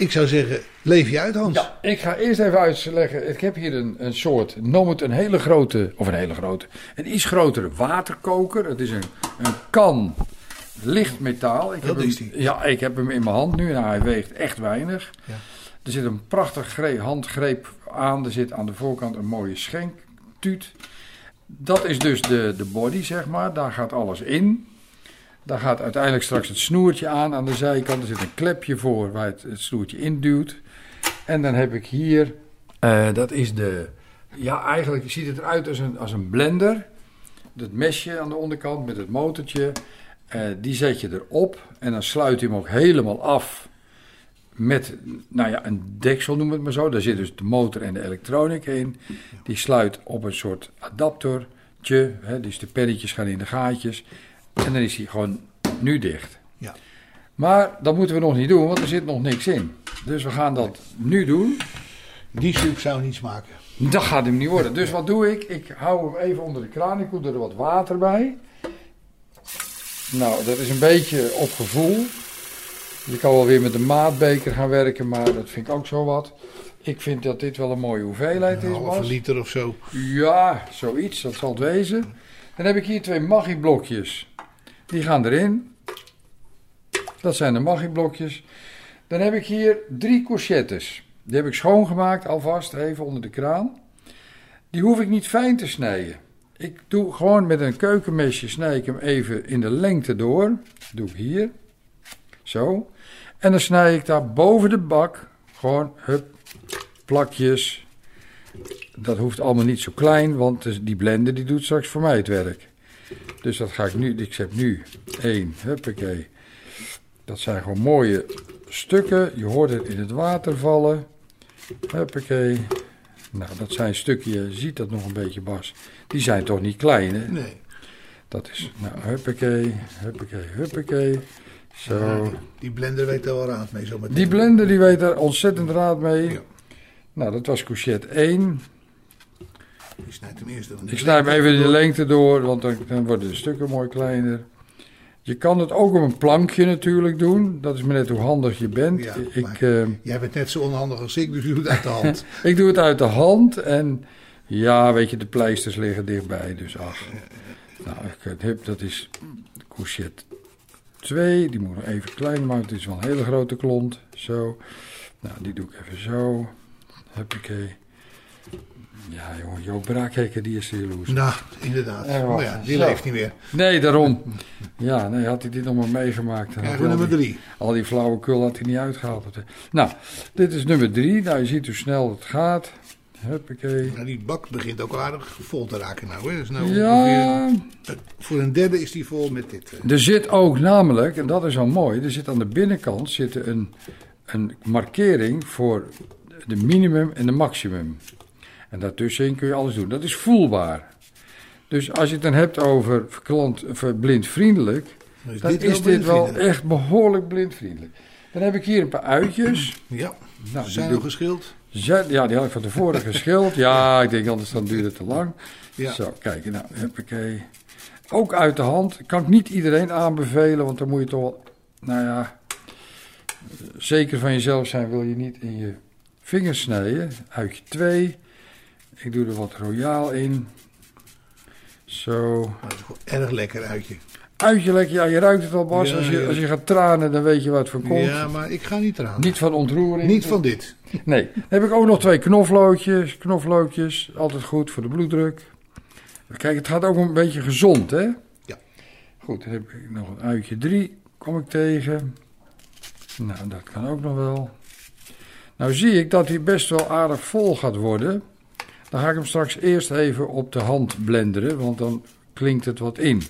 Ik zou zeggen, leef je uit Hans.
Ja, ik ga eerst even uitleggen. Ik heb hier een, een soort, noem het een hele grote, of een hele grote, een iets grotere waterkoker. Het is een, een kan licht metaal. Ik
Dat
heb
is
hem,
die.
Ja, ik heb hem in mijn hand nu. Nou, hij weegt echt weinig.
Ja.
Er zit een prachtig gre- handgreep aan. Er zit aan de voorkant een mooie schenktuut. Dat is dus de, de body, zeg maar. Daar gaat alles in. Daar gaat uiteindelijk straks het snoertje aan aan de zijkant. Er zit een klepje voor waar het, het snoertje induwt. En dan heb ik hier, eh, dat is de, ja eigenlijk ziet het eruit als een, als een blender. Dat mesje aan de onderkant met het motortje. Eh, die zet je erop en dan sluit je hem ook helemaal af met nou ja, een deksel, noem het maar zo. Daar zit dus de motor en de elektronica in. Die sluit op een soort adaptertje. Hè, dus de pennetjes gaan in de gaatjes. En dan is hij gewoon nu dicht.
Ja.
Maar dat moeten we nog niet doen, want er zit nog niks in. Dus we gaan dat nu doen.
Die soep zou niet smaken.
Dat gaat hem niet worden. Dus wat doe ik? Ik hou hem even onder de kraan. Ik doe er wat water bij. Nou, dat is een beetje op gevoel. Je kan wel weer met een maatbeker gaan werken, maar dat vind ik ook zo wat. Ik vind dat dit wel een mooie hoeveelheid
Een
is,
halve
Bas.
liter of zo.
Ja, zoiets, dat zal het wezen. Dan heb ik hier twee maggi-blokjes. Die gaan erin. Dat zijn de maggi-blokjes. Dan heb ik hier drie courgettes. Die heb ik schoongemaakt alvast, even onder de kraan. Die hoef ik niet fijn te snijden. Ik doe gewoon met een keukenmesje, snij ik hem even in de lengte door. Dat doe ik hier. Zo. En dan snij ik daar boven de bak, gewoon, hup, plakjes. Dat hoeft allemaal niet zo klein, want die blender die doet straks voor mij het werk. Dus dat ga ik nu, ik zet nu één, huppakee. Dat zijn gewoon mooie stukken. Je hoort het in het water vallen. Huppakee. Nou, dat zijn stukken, je ziet dat nog een beetje, Bas. Die zijn toch niet klein, hè?
Nee.
Dat is, nou, huppakee, huppakee, huppakee. Zo.
Ja, die blender weet er wel raad mee. Zo meteen.
Die blender die weet daar ontzettend raad mee.
Ja.
Nou, dat was courgette 1.
Die snijdt hem eerst door.
Ik snij hem even de lengte door, want dan, dan worden de stukken mooi kleiner. Je kan het ook op een plankje natuurlijk doen. Dat is maar net hoe handig je bent.
Ja,
ik, eh,
Jij bent net zo onhandig als ik, dus je doet het uit de hand. *laughs*
ik doe het uit de hand en ja, weet je, de pleisters liggen dichtbij. Dus ach. Nou, ik heb, dat is courgette 2. Die moet nog even klein maken. Dit is wel een hele grote klont. Zo. Nou, die doe ik even zo. Huppakee. Ja, jongen, Joop Braakhekker, die is er jaloers.
nou, inderdaad. Maar ja, die
zo.
leeft niet meer.
Nee, daarom. Ja, nee, had hij dit nog maar meegemaakt. dan
Krijgen we nummer
die-
drie.
Al die flauwekul had hij niet uitgehaald. Nou, dit is nummer drie. Nou, je ziet hoe snel het gaat. Huppakee.
Nou, die bak begint ook aardig vol te raken nou. Hè. Is nou
Ja,
ongeveer- voor een derde is die vol met dit. eh.
er zit ook namelijk, en dat is al mooi, er zit aan de binnenkant zit een, een markering voor de minimum en de maximum. En daartussenin kun je alles doen. Dat is voelbaar. Dus als je het dan hebt over klant, of blindvriendelijk,
is
dan
dit
is
wel
dit wel echt behoorlijk blindvriendelijk. Dan heb ik hier een paar uitjes.
Ja,
Nou, die
zijn
doe-
al geschild.
Ja, die had ik van tevoren geschild. Ja, ik denk anders dan duurt het te lang.
Ja.
Zo, kijk, nou, huppakee. Ook uit de hand. Kan ik niet iedereen aanbevelen, want dan moet je toch wel, nou ja, zeker van jezelf zijn wil je niet in je vingers snijden. Uitje 2. Ik doe er wat royaal in. Zo.
Het is gewoon erg lekker uitje.
Uitje lekker, ja, je ruikt het al, Bas.
Ja,
als, je,
ja.
als je gaat tranen, dan weet je wat voor komt.
Ja, maar ik ga niet eraan.
Niet van ontroering.
Niet van dit. *laughs*
Nee. Dan heb ik ook nog twee knoflootjes. Knoflootjes, altijd goed voor de bloeddruk. Kijk, het gaat ook een beetje gezond, hè?
Ja.
Goed, dan heb ik nog een uitje drie, kom ik tegen. Nou, dat kan ook nog wel. Nou zie ik dat hij best wel aardig vol gaat worden. Dan ga ik hem straks eerst even op de hand blenderen, want dan klinkt het wat in.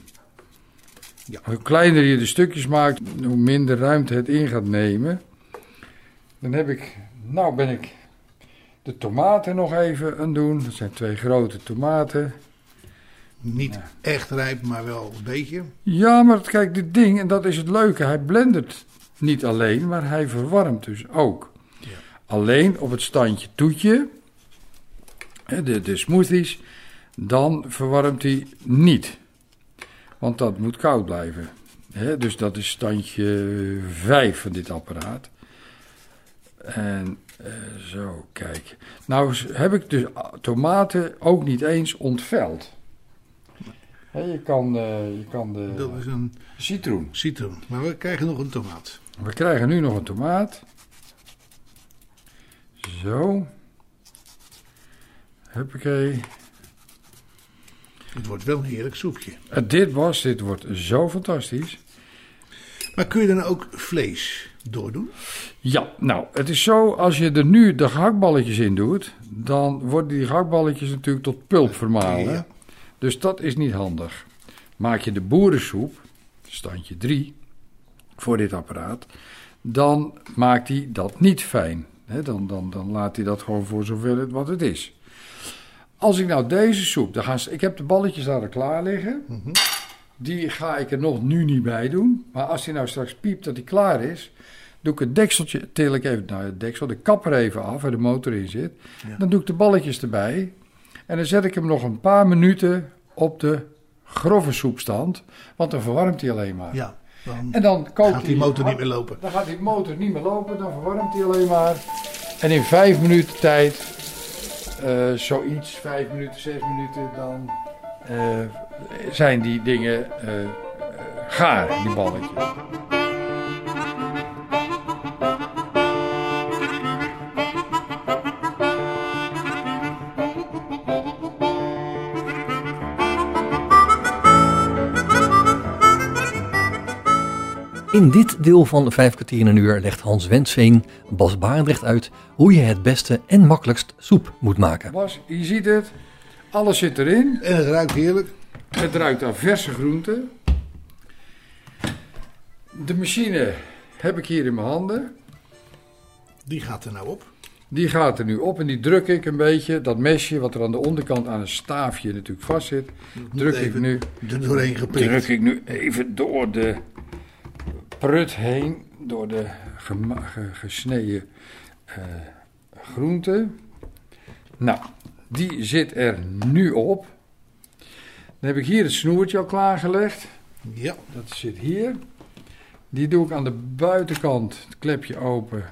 Ja.
Hoe kleiner je de stukjes maakt, hoe minder ruimte het in gaat nemen. Dan heb ik, nou ben ik de tomaten nog even aan het doen. Dat zijn twee grote tomaten.
Niet
Ja.
echt rijp, maar wel een beetje.
Ja, maar kijk, dit ding, en dat is het leuke, hij blendert niet alleen, maar hij verwarmt dus ook.
Ja.
Alleen op het standje toetje, de, de smoothies, dan verwarmt hij niet. Want dat moet koud blijven. Dus dat is standje 5 van dit apparaat. En eh, zo, kijk. Nou heb ik dus tomaten ook niet eens ontveld. Je, kan, eh, je kan de
Dat is een
citroen.
citroen. Maar we krijgen nog een tomaat.
We krijgen nu nog een tomaat. Zo. Huppakee.
Het wordt wel een heerlijk soepje.
En dit was, dit wordt zo fantastisch.
Maar kun je dan ook vlees doordoen?
Ja, nou, het is zo, als je er nu de gehaktballetjes in doet, dan worden die gehaktballetjes natuurlijk tot pulp vermalen.
Ja.
Dus dat is niet handig. Maak je de boerensoep, standje 3, voor dit apparaat, dan maakt hij dat niet fijn. Dan, dan, dan laat hij dat gewoon voor zover het wat het is. Als ik nou deze soep, dan gaan, ze- ik heb de balletjes daar al klaar liggen. Die ga ik er nog nu niet bij doen. Maar als die nou straks piept dat die klaar is, doe ik het dekseltje, til ik even, nou het deksel, de kap er even af waar de motor in zit.
Ja.
Dan doe ik de balletjes erbij. En dan zet ik hem nog een paar minuten op de grove soepstand. Want dan verwarmt hij alleen maar.
Ja, dan
En dan kookt
gaat die motor niet meer lopen.
Dan gaat die motor niet meer lopen, dan verwarmt hij alleen maar. En in vijf minuten tijd, eh, zoiets, vijf minuten, zes minuten, dan eh, zijn die dingen eh, gaar, die balletjes.
In dit deel van 5 kwartier in een uur legt Hans Wensveen Bas Barendrecht uit hoe je het beste en makkelijkst soep moet maken.
Bas, je ziet het, alles zit erin.
En het ruikt heerlijk.
Het ruikt aan verse groenten. De machine heb ik hier in mijn handen.
Die gaat er nou op.
Die gaat er nu op en die druk ik een beetje. Dat mesje wat er aan de onderkant aan een staafje natuurlijk vast zit, druk ik nu,
Er doorheen geprikt.
druk ik nu even door de prut heen. Door de gesneden eh groenten. Nou, die zit er nu op. Dan heb ik hier het snoertje al klaargelegd.
Ja,
Dat zit hier. Die doe ik aan de buitenkant, het klepje open.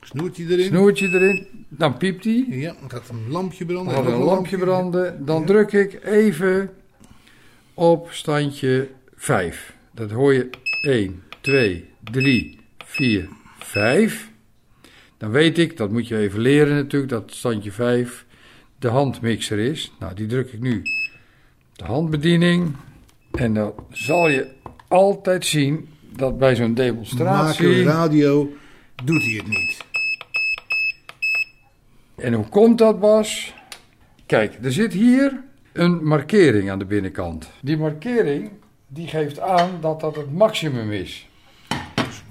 snoertje erin.
Snoertje erin, dan piept hij.
Ja, dan gaat een lampje
Dan
branden.
gaat er
Nog
een lampje branden. Dan druk ik even op standje 5. Dat hoor je 1, 2, 3, 4, 5. Dan weet ik, dat moet je even leren natuurlijk, dat standje 5 de handmixer is. Nou, die druk ik nu de handbediening. En dan zal je altijd zien dat bij zo'n
Maken
demonstratie...
radio doet hij het niet.
En hoe komt dat, Bas? Kijk, er zit hier een markering aan de binnenkant. Die markering die geeft aan dat dat het maximum is.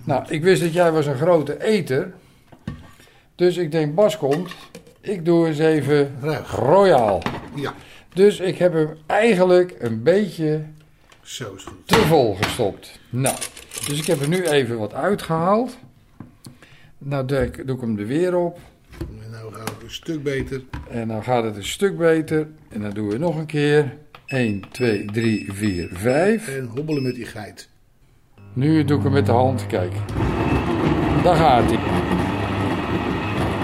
Nou, ik wist dat jij was een grote eter. Dus ik denk, Bas komt. Ik doe eens even
Ruig.
royaal.
Ja,
Dus ik heb hem eigenlijk een beetje
zo is goed.
te vol gestopt. Nou, dus ik heb er nu even wat uitgehaald. Nou doe ik, doe ik hem er weer op.
En nou gaat het een stuk beter.
En dan gaat het een stuk beter. En dan doen we nog een keer. 1, 2, 3, 4, 5.
En hobbelen met die geit.
Nu doe ik hem met de hand. Kijk. Daar gaat hij.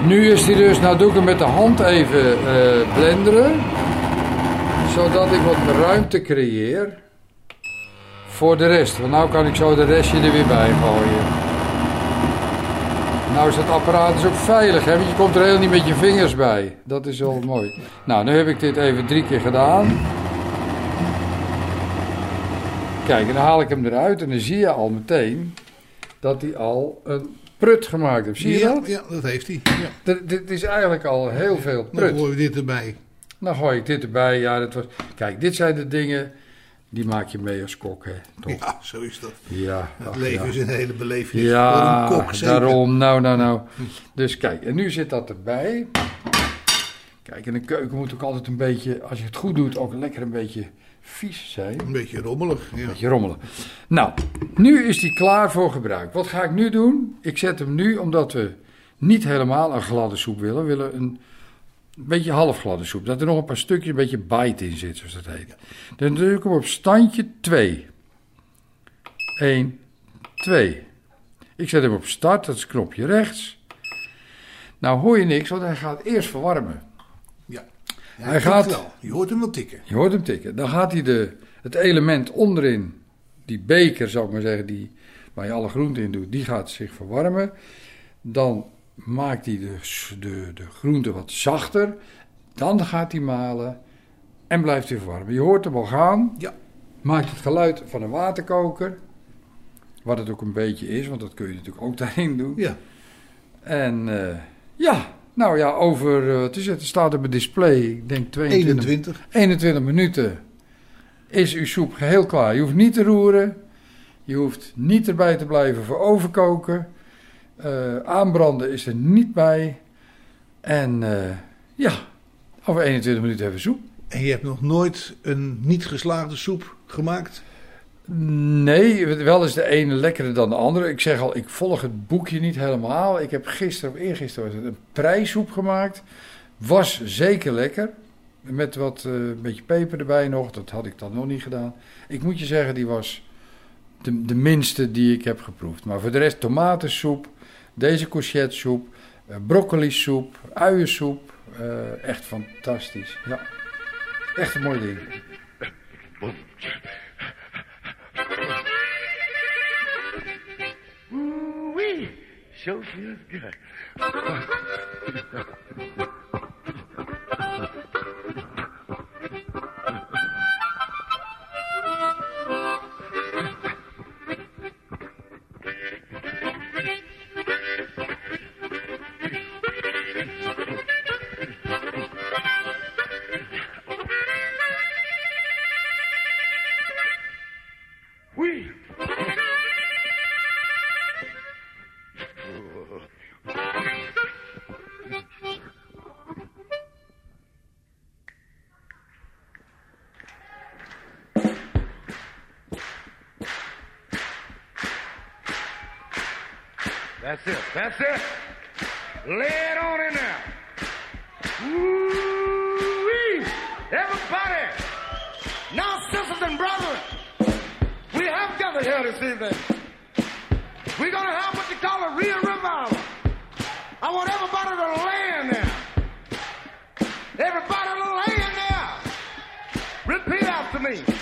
Nu is hij dus. Nou doe ik hem met de hand even eh, blenderen. Zodat ik wat ruimte creëer. Voor de rest. Want nu kan ik zo de restje er weer bij gooien. Nou is het apparaat dus ook veilig, hè? want je komt er helemaal niet met je vingers bij. Dat is wel mooi. Nou, nu heb ik dit even drie keer gedaan. Kijk, en dan haal ik hem eruit en dan zie je al meteen dat hij al een prut gemaakt heeft. Zie je
ja,
dat?
Ja, dat heeft hij. Ja.
Dit is eigenlijk al heel veel
Dan
prut.
gooien we dit erbij.
Dan gooi ik dit erbij. Ja, dat was... Kijk, dit zijn de dingen die maak je mee als kok, hè? Toch?
Ja, zo is dat.
Ja.
Het
ach,
leven
ja.
is een hele beleving.
Ja,
een kok
daarom. Nou, nou, nou. Dus kijk, en nu zit dat erbij. Kijk, en de keuken moet ook altijd een beetje, als je het goed doet, ook lekker een beetje vies zijn.
Een beetje rommelig. Ja.
Een beetje rommelen. Nou, nu is die klaar voor gebruik. Wat ga ik nu doen? Ik zet hem nu, omdat we niet helemaal een gladde soep willen. We willen een beetje halfgladde soep. Dat er nog een paar stukjes, een beetje bite in zit, zoals dat heet. Dan druk ik hem op standje 2. 1, 2. Ik zet hem op start, dat is knopje rechts. Nou hoor je niks, want hij gaat eerst verwarmen. Hij gaat-
wel. Je hoort hem wel tikken.
Je hoort hem tikken. Dan gaat hij de, het element onderin, die beker zou ik maar zeggen, die, waar je alle groenten in doet, die gaat zich verwarmen. Dan maakt hij de, de, de groente wat zachter. Dan gaat hij malen en blijft hij verwarmen. Je hoort hem al gaan.
Ja.
Maakt het geluid van een waterkoker. Wat het ook een beetje is, want dat kun je natuurlijk ook *laughs* daarin doen.
Ja.
En eh, ja, nou ja, over, eh, het, is, het staat op het display, ik denk 22
21.
21 minuten is uw soep geheel klaar. Je hoeft niet te roeren. Je hoeft niet erbij te blijven voor overkoken. Eh, aanbranden is er niet bij. En eh, ja, over 21 minuten hebben we soep.
En je hebt nog nooit een niet geslaagde soep gemaakt?
Nee, wel is de ene lekkerder dan de andere. Ik zeg al, ik volg het boekje niet helemaal. Ik heb gisteren of eergisteren een prijssoep gemaakt. Was zeker lekker. Met wat eh, een beetje peper erbij nog. Dat had ik dan nog niet gedaan. Ik moet je zeggen, die was de, de minste die ik heb geproefd. Maar voor de rest tomatensoep, deze courgettesoep, eh broccolisoep, uiensoep. eh, echt fantastisch. Ja, echt een mooi ding. *laughs*
Ooh-wee. Sure feels good. *laughs* That's it. That's it. Lay it on in there. Woo-wee. Everybody. Now, sisters and brothers, we have gathered here this evening. We're going to have what you call a real revival. I want everybody to lay in there. Everybody to lay in there. Repeat after me.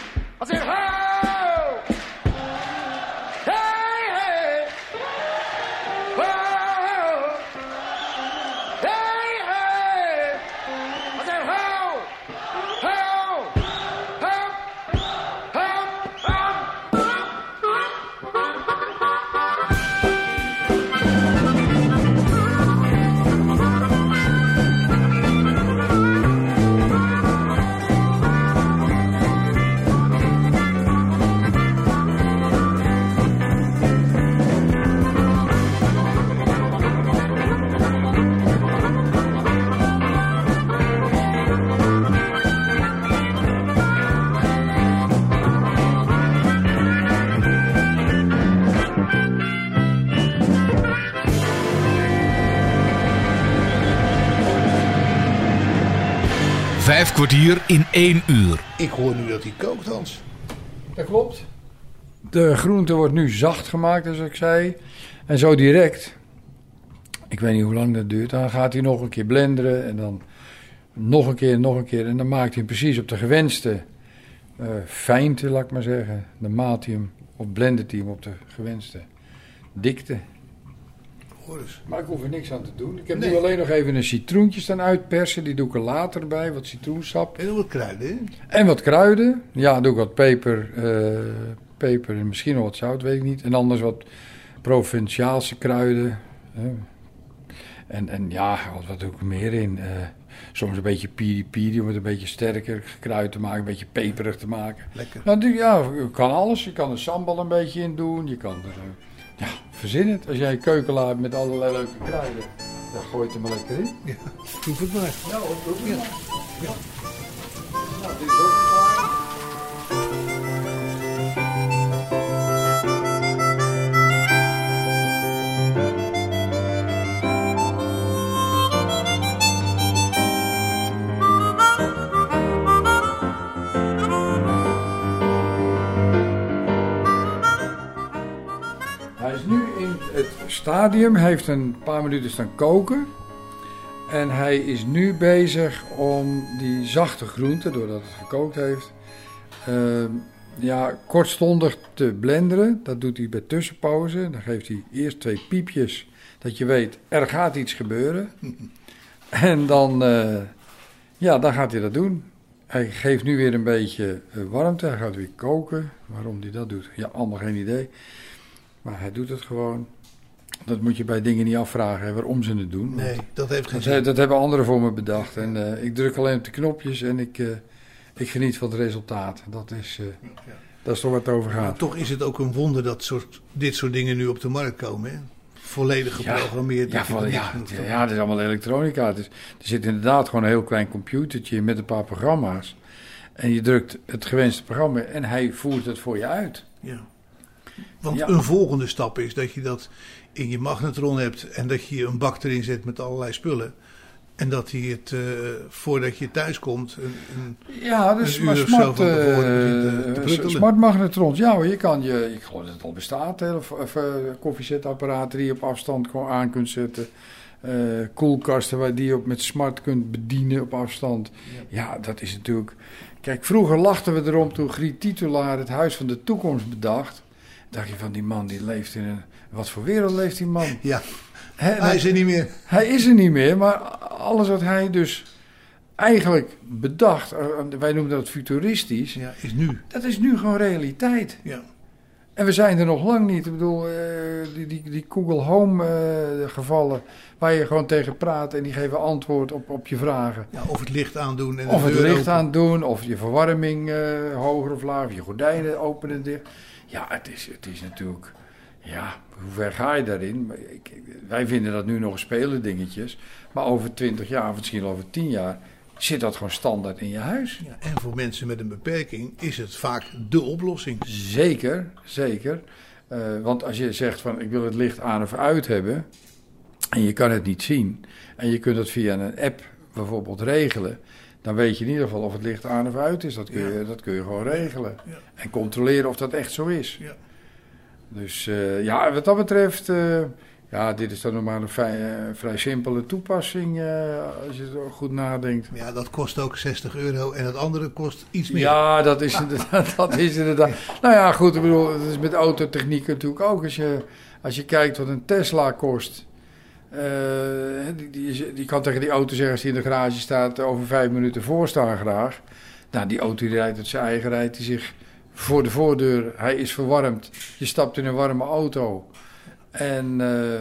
Vijf kwartier in één uur.
Ik hoor nu dat hij kookt, Hans.
Dat klopt. De groente wordt nu zacht gemaakt, zoals ik zei. En zo direct, ik weet niet hoe lang dat duurt, dan gaat hij nog een keer blenderen en dan nog een keer, nog een keer. En dan maakt hij hem precies op de gewenste eh fijnte, laat ik maar zeggen. Dan maat hij hem of blendet hij hem op de gewenste dikte. Maar ik hoef er niks aan te doen. Ik heb
Nee.
nu alleen nog even een citroentje staan uitpersen. Die doe ik er later bij, wat citroensap.
En wat kruiden, hè?
En wat kruiden. Ja, doe ik wat peper, eh, peper en misschien nog wat zout, weet ik niet. En anders wat Provinciaalse kruiden. hè. En, en ja, wat, wat doe ik er meer in? Eh, soms een beetje piri-piri om het een beetje sterker gekruid te maken, een beetje peperig te maken.
Lekker.
Nou, ja, je kan alles. Je kan er sambal een beetje in doen. Je kan er, eh, ja, verzin het. Als jij een keuken laat met allerlei leuke kruiden, dan gooi je het er maar lekker in.
Ja, proef het maar.
Ja, proef het
Ja.
maar. Nou, dit is ook stadium. Hij heeft een paar minuten staan koken. En hij is nu bezig om die zachte groenten, doordat het gekookt heeft, ehm, ja, kortstondig te blenderen. Dat doet hij bij tussenpauze. Dan geeft hij eerst twee piepjes, dat je weet, er gaat iets gebeuren. *laughs* En dan, eh, ja, dan gaat hij dat doen. Hij geeft nu weer een beetje eh, warmte. Hij gaat weer koken. Waarom hij dat doet, ja, allemaal geen idee. Maar hij doet het gewoon. Dat moet je bij dingen niet afvragen, hè, waarom ze het doen.
Nee, dat heeft geen
Dat,
zin.
dat hebben anderen voor me bedacht. En eh, ik druk alleen op de knopjes en ik, eh, ik geniet van het resultaat. Dat is, eh, dat is toch wat het over
Maar
gaat.
toch is het ook een wonder dat soort, dit soort dingen nu op de markt komen. Hè? Volledig
Ja,
geprogrammeerd.
Ja,
dat
van, ja, ja, het is allemaal elektronica. Het is, er zit inderdaad gewoon een heel klein computertje met een paar programma's. En je drukt het gewenste programma en hij voert het voor je uit.
Ja. Want
Ja.
een volgende stap is dat je dat in je magnetron hebt en dat je een bak erin zet met allerlei spullen. En dat hij het, eh, voordat je thuis komt, een, een,
Ja, dus
Een
maar
uur of zo
smart,
van tevoren
eh,
eh, te
smart magnetrons. Ja hoor, je kan je, ik geloof dat het al bestaat, hè, of, of koffiezetapparaten die je op afstand gewoon aan kunt zetten. Koelkasten waar die je op met smart kunt bedienen op afstand. Ja. dat is natuurlijk... Kijk, vroeger lachten we erom toen Griet Titulaar het Huis van de Toekomst bedacht. dacht je van die man die leeft in een... Wat voor wereld leeft die man?
ja, hij is er niet meer.
hij is er niet meer, maar alles wat hij dus eigenlijk bedacht, eh, wij noemen dat futuristisch,
Ja, is nu.
dat is nu gewoon realiteit.
Ja.
En we zijn er nog lang niet. Ik bedoel, eh, die, die, die Google Home eh, gevallen, waar je gewoon tegen praat en die geven antwoord op, op je vragen.
Ja, of het licht aandoen en
Of het licht
open.
aan doen, of je verwarming hoger of lager, of je gordijnen open en dicht. Ja, het is, het is natuurlijk, ja, hoe ver ga je daarin? Wij vinden dat nu nog spelen dingetjes, maar over 20 jaar, of misschien over 10 jaar, zit dat gewoon standaard in je huis.
Ja, en voor mensen met een beperking is het vaak de oplossing.
Zeker, zeker. Eh, want als je zegt van ik wil het licht aan of uit hebben en je kan het niet zien en je kunt het via een app bijvoorbeeld regelen, dan weet je in ieder geval of het licht aan of uit is. Dat kun je, dat kun je gewoon regelen.
Ja.
En controleren of dat echt zo is.
Ja.
Dus eh, ja, wat dat betreft, eh, ja, dit is dan nog maar een vrij, eh, vrij simpele toepassing als je er goed nadenkt.
Ja, dat kost ook 60 euro en het andere kost iets meer.
Ja, dat is inderdaad. *laughs* *laughs* Dat is inderdaad. Nou ja, goed, ik bedoel, het is met autotechniek natuurlijk ook. Als je, als je kijkt wat een Tesla kost. die, die, die kan tegen die auto zeggen als die in de garage staat, over vijf minuten voorstaan graag. Nou, die auto die rijdt uit zijn eigen rijdt die zich voor de voordeur. Hij is verwarmd. Je stapt in een warme auto. En eh,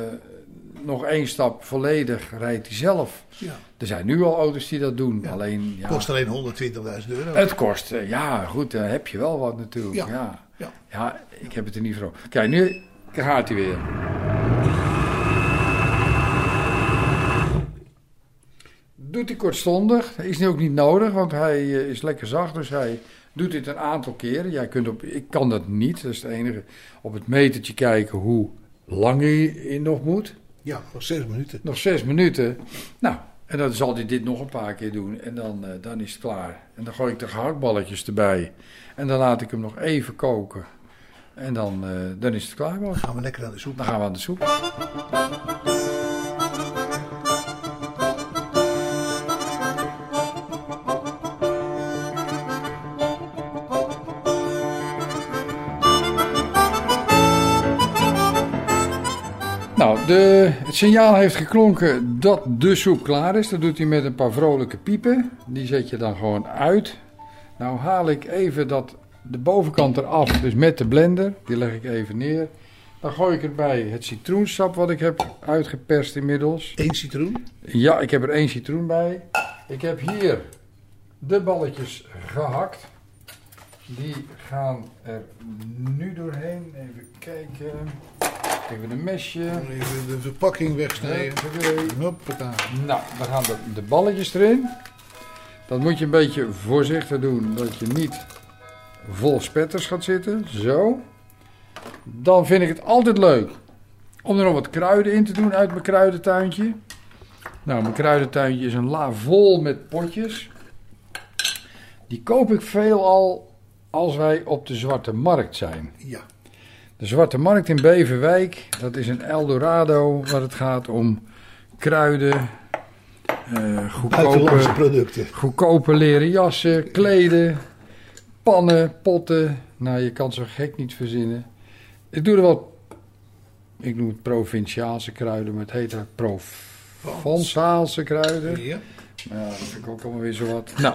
nog één stap volledig rijdt hij zelf.
Ja.
Er zijn nu al auto's die dat doen.
Ja.
Alleen, ja,
Kost alleen 120.000 euro.
het kost, eh, ja goed, dan heb je wel wat natuurlijk. Ja,
Ja,
ja.
ja.
ik heb het er niet voor. Kijk, nu gaat hij weer. Doet hij kortstondig, is nu ook niet nodig, want hij eh, is lekker zacht, dus hij doet dit een aantal keren. Jij kunt op, ik kan dat niet, dat is het enige. Op het metertje kijken hoe lang hij nog moet.
Ja, nog 6 minuten.
Nog zes minuten. Nou, en dan zal hij dit nog een paar keer doen. En dan, eh, dan is het klaar. En dan gooi ik de gehaktballetjes erbij. En dan laat ik hem nog even koken. En dan, eh, dan is het klaar. Bob.
Gaan we lekker aan de soep.
Dan gaan we aan de soep. Nou, de, het signaal heeft geklonken dat de soep klaar is. Dat doet hij met een paar vrolijke piepen. Die zet je dan gewoon uit. Nou haal ik even dat, de bovenkant eraf, dus met de blender. Die leg ik even neer. Dan gooi ik erbij het citroensap wat ik heb uitgeperst inmiddels.
Eén citroen.
Ja, ik heb er één citroen bij. Ik heb hier de balletjes gehakt. Die gaan er nu doorheen. Even kijken. Even een mesje.
Even de verpakking wegsnijden. Hoppata.
Nou, dan gaan de, de balletjes erin. Dat moet je een beetje voorzichtig doen, dat je niet vol spetters gaat zitten. Zo. Dan vind ik het altijd leuk om er nog wat kruiden in te doen uit mijn kruidentuintje. Nou, mijn kruidentuintje is een la vol met potjes. Die koop ik veelal als wij op de zwarte markt zijn.
Ja.
De Zwarte Markt in Beverwijk, dat is een Eldorado waar het gaat om kruiden, eh
Buitenlandse
goedkope,
producten.
goedkope leren jassen, kleden, pannen, potten. Nou, je kan zo gek niet verzinnen. Ik doe er wel, ik noem het provinciaalse kruiden, maar het heet er Provençaalse kruiden.
Ja.
Ja, dat vind ik ook allemaal weer zo wat. Nou,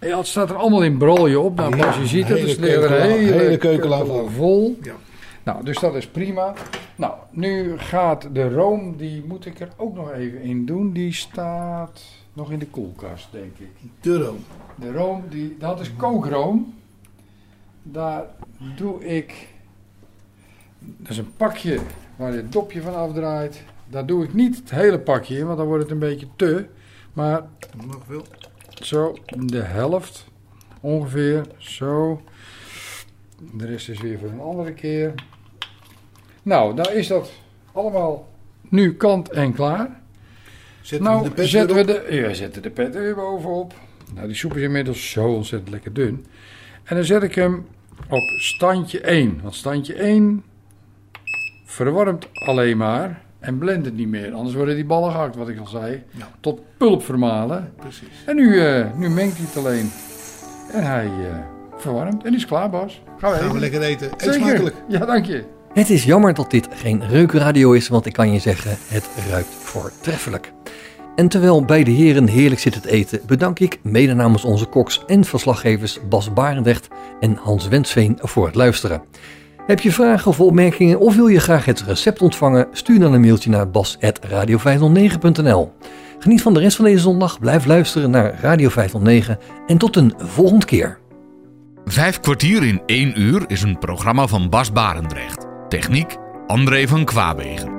ja, het staat er allemaal in brolje op. Nou,
Ja,
als je ziet het,
hele
is een
keukenla-
hele,
hele
vol.
Ja.
Nou, dus dat is prima. Nou, nu gaat de room, die moet ik er ook nog even in doen. Die staat nog in de koelkast, denk ik.
De room.
De room, die, dat is kookroom. Daar doe ik... Dat is een pakje waar je het dopje van afdraait. Daar doe ik niet het hele pakje in, want dan wordt het een beetje te. Maar
Nog wel.
Zo, de helft ongeveer. Zo. De rest is weer voor een andere keer. Nou, dan is dat allemaal nu kant en klaar.
Zetten we
Nou,
de pet
zetten we de, ja, zetten de pet er weer bovenop. Nou, die soep is inmiddels zo ontzettend lekker dun. En dan zet ik hem op standje 1. Want standje 1 verwarmt alleen maar en blendt het niet meer. Anders worden die ballen gehakt, wat ik al zei.
Ja.
Tot pulp vermalen.
Precies.
En nu, eh, nu mengt hij het alleen. En hij eh, verwarmt. En die is klaar, Bas. Gaan we
Gaan we
even.
lekker eten. Eet
Zeker.
smakelijk.
Ja, dank je.
Het is jammer dat dit geen reukradio is, want ik kan je zeggen, het ruikt voortreffelijk. En terwijl beide heren heerlijk zitten te eten, bedank ik mede namens onze koks en verslaggevers Bas Barendrecht en Hans Wensveen voor het luisteren. Heb je vragen of opmerkingen of wil je graag het recept ontvangen? Stuur dan een mailtje naar bas.radio509.nl. Geniet van de rest van deze zondag, blijf luisteren naar Radio 509 en tot een volgende keer.
Vijf kwartier in één uur is een programma van Bas Barendrecht. Techniek André van Kwaabegen.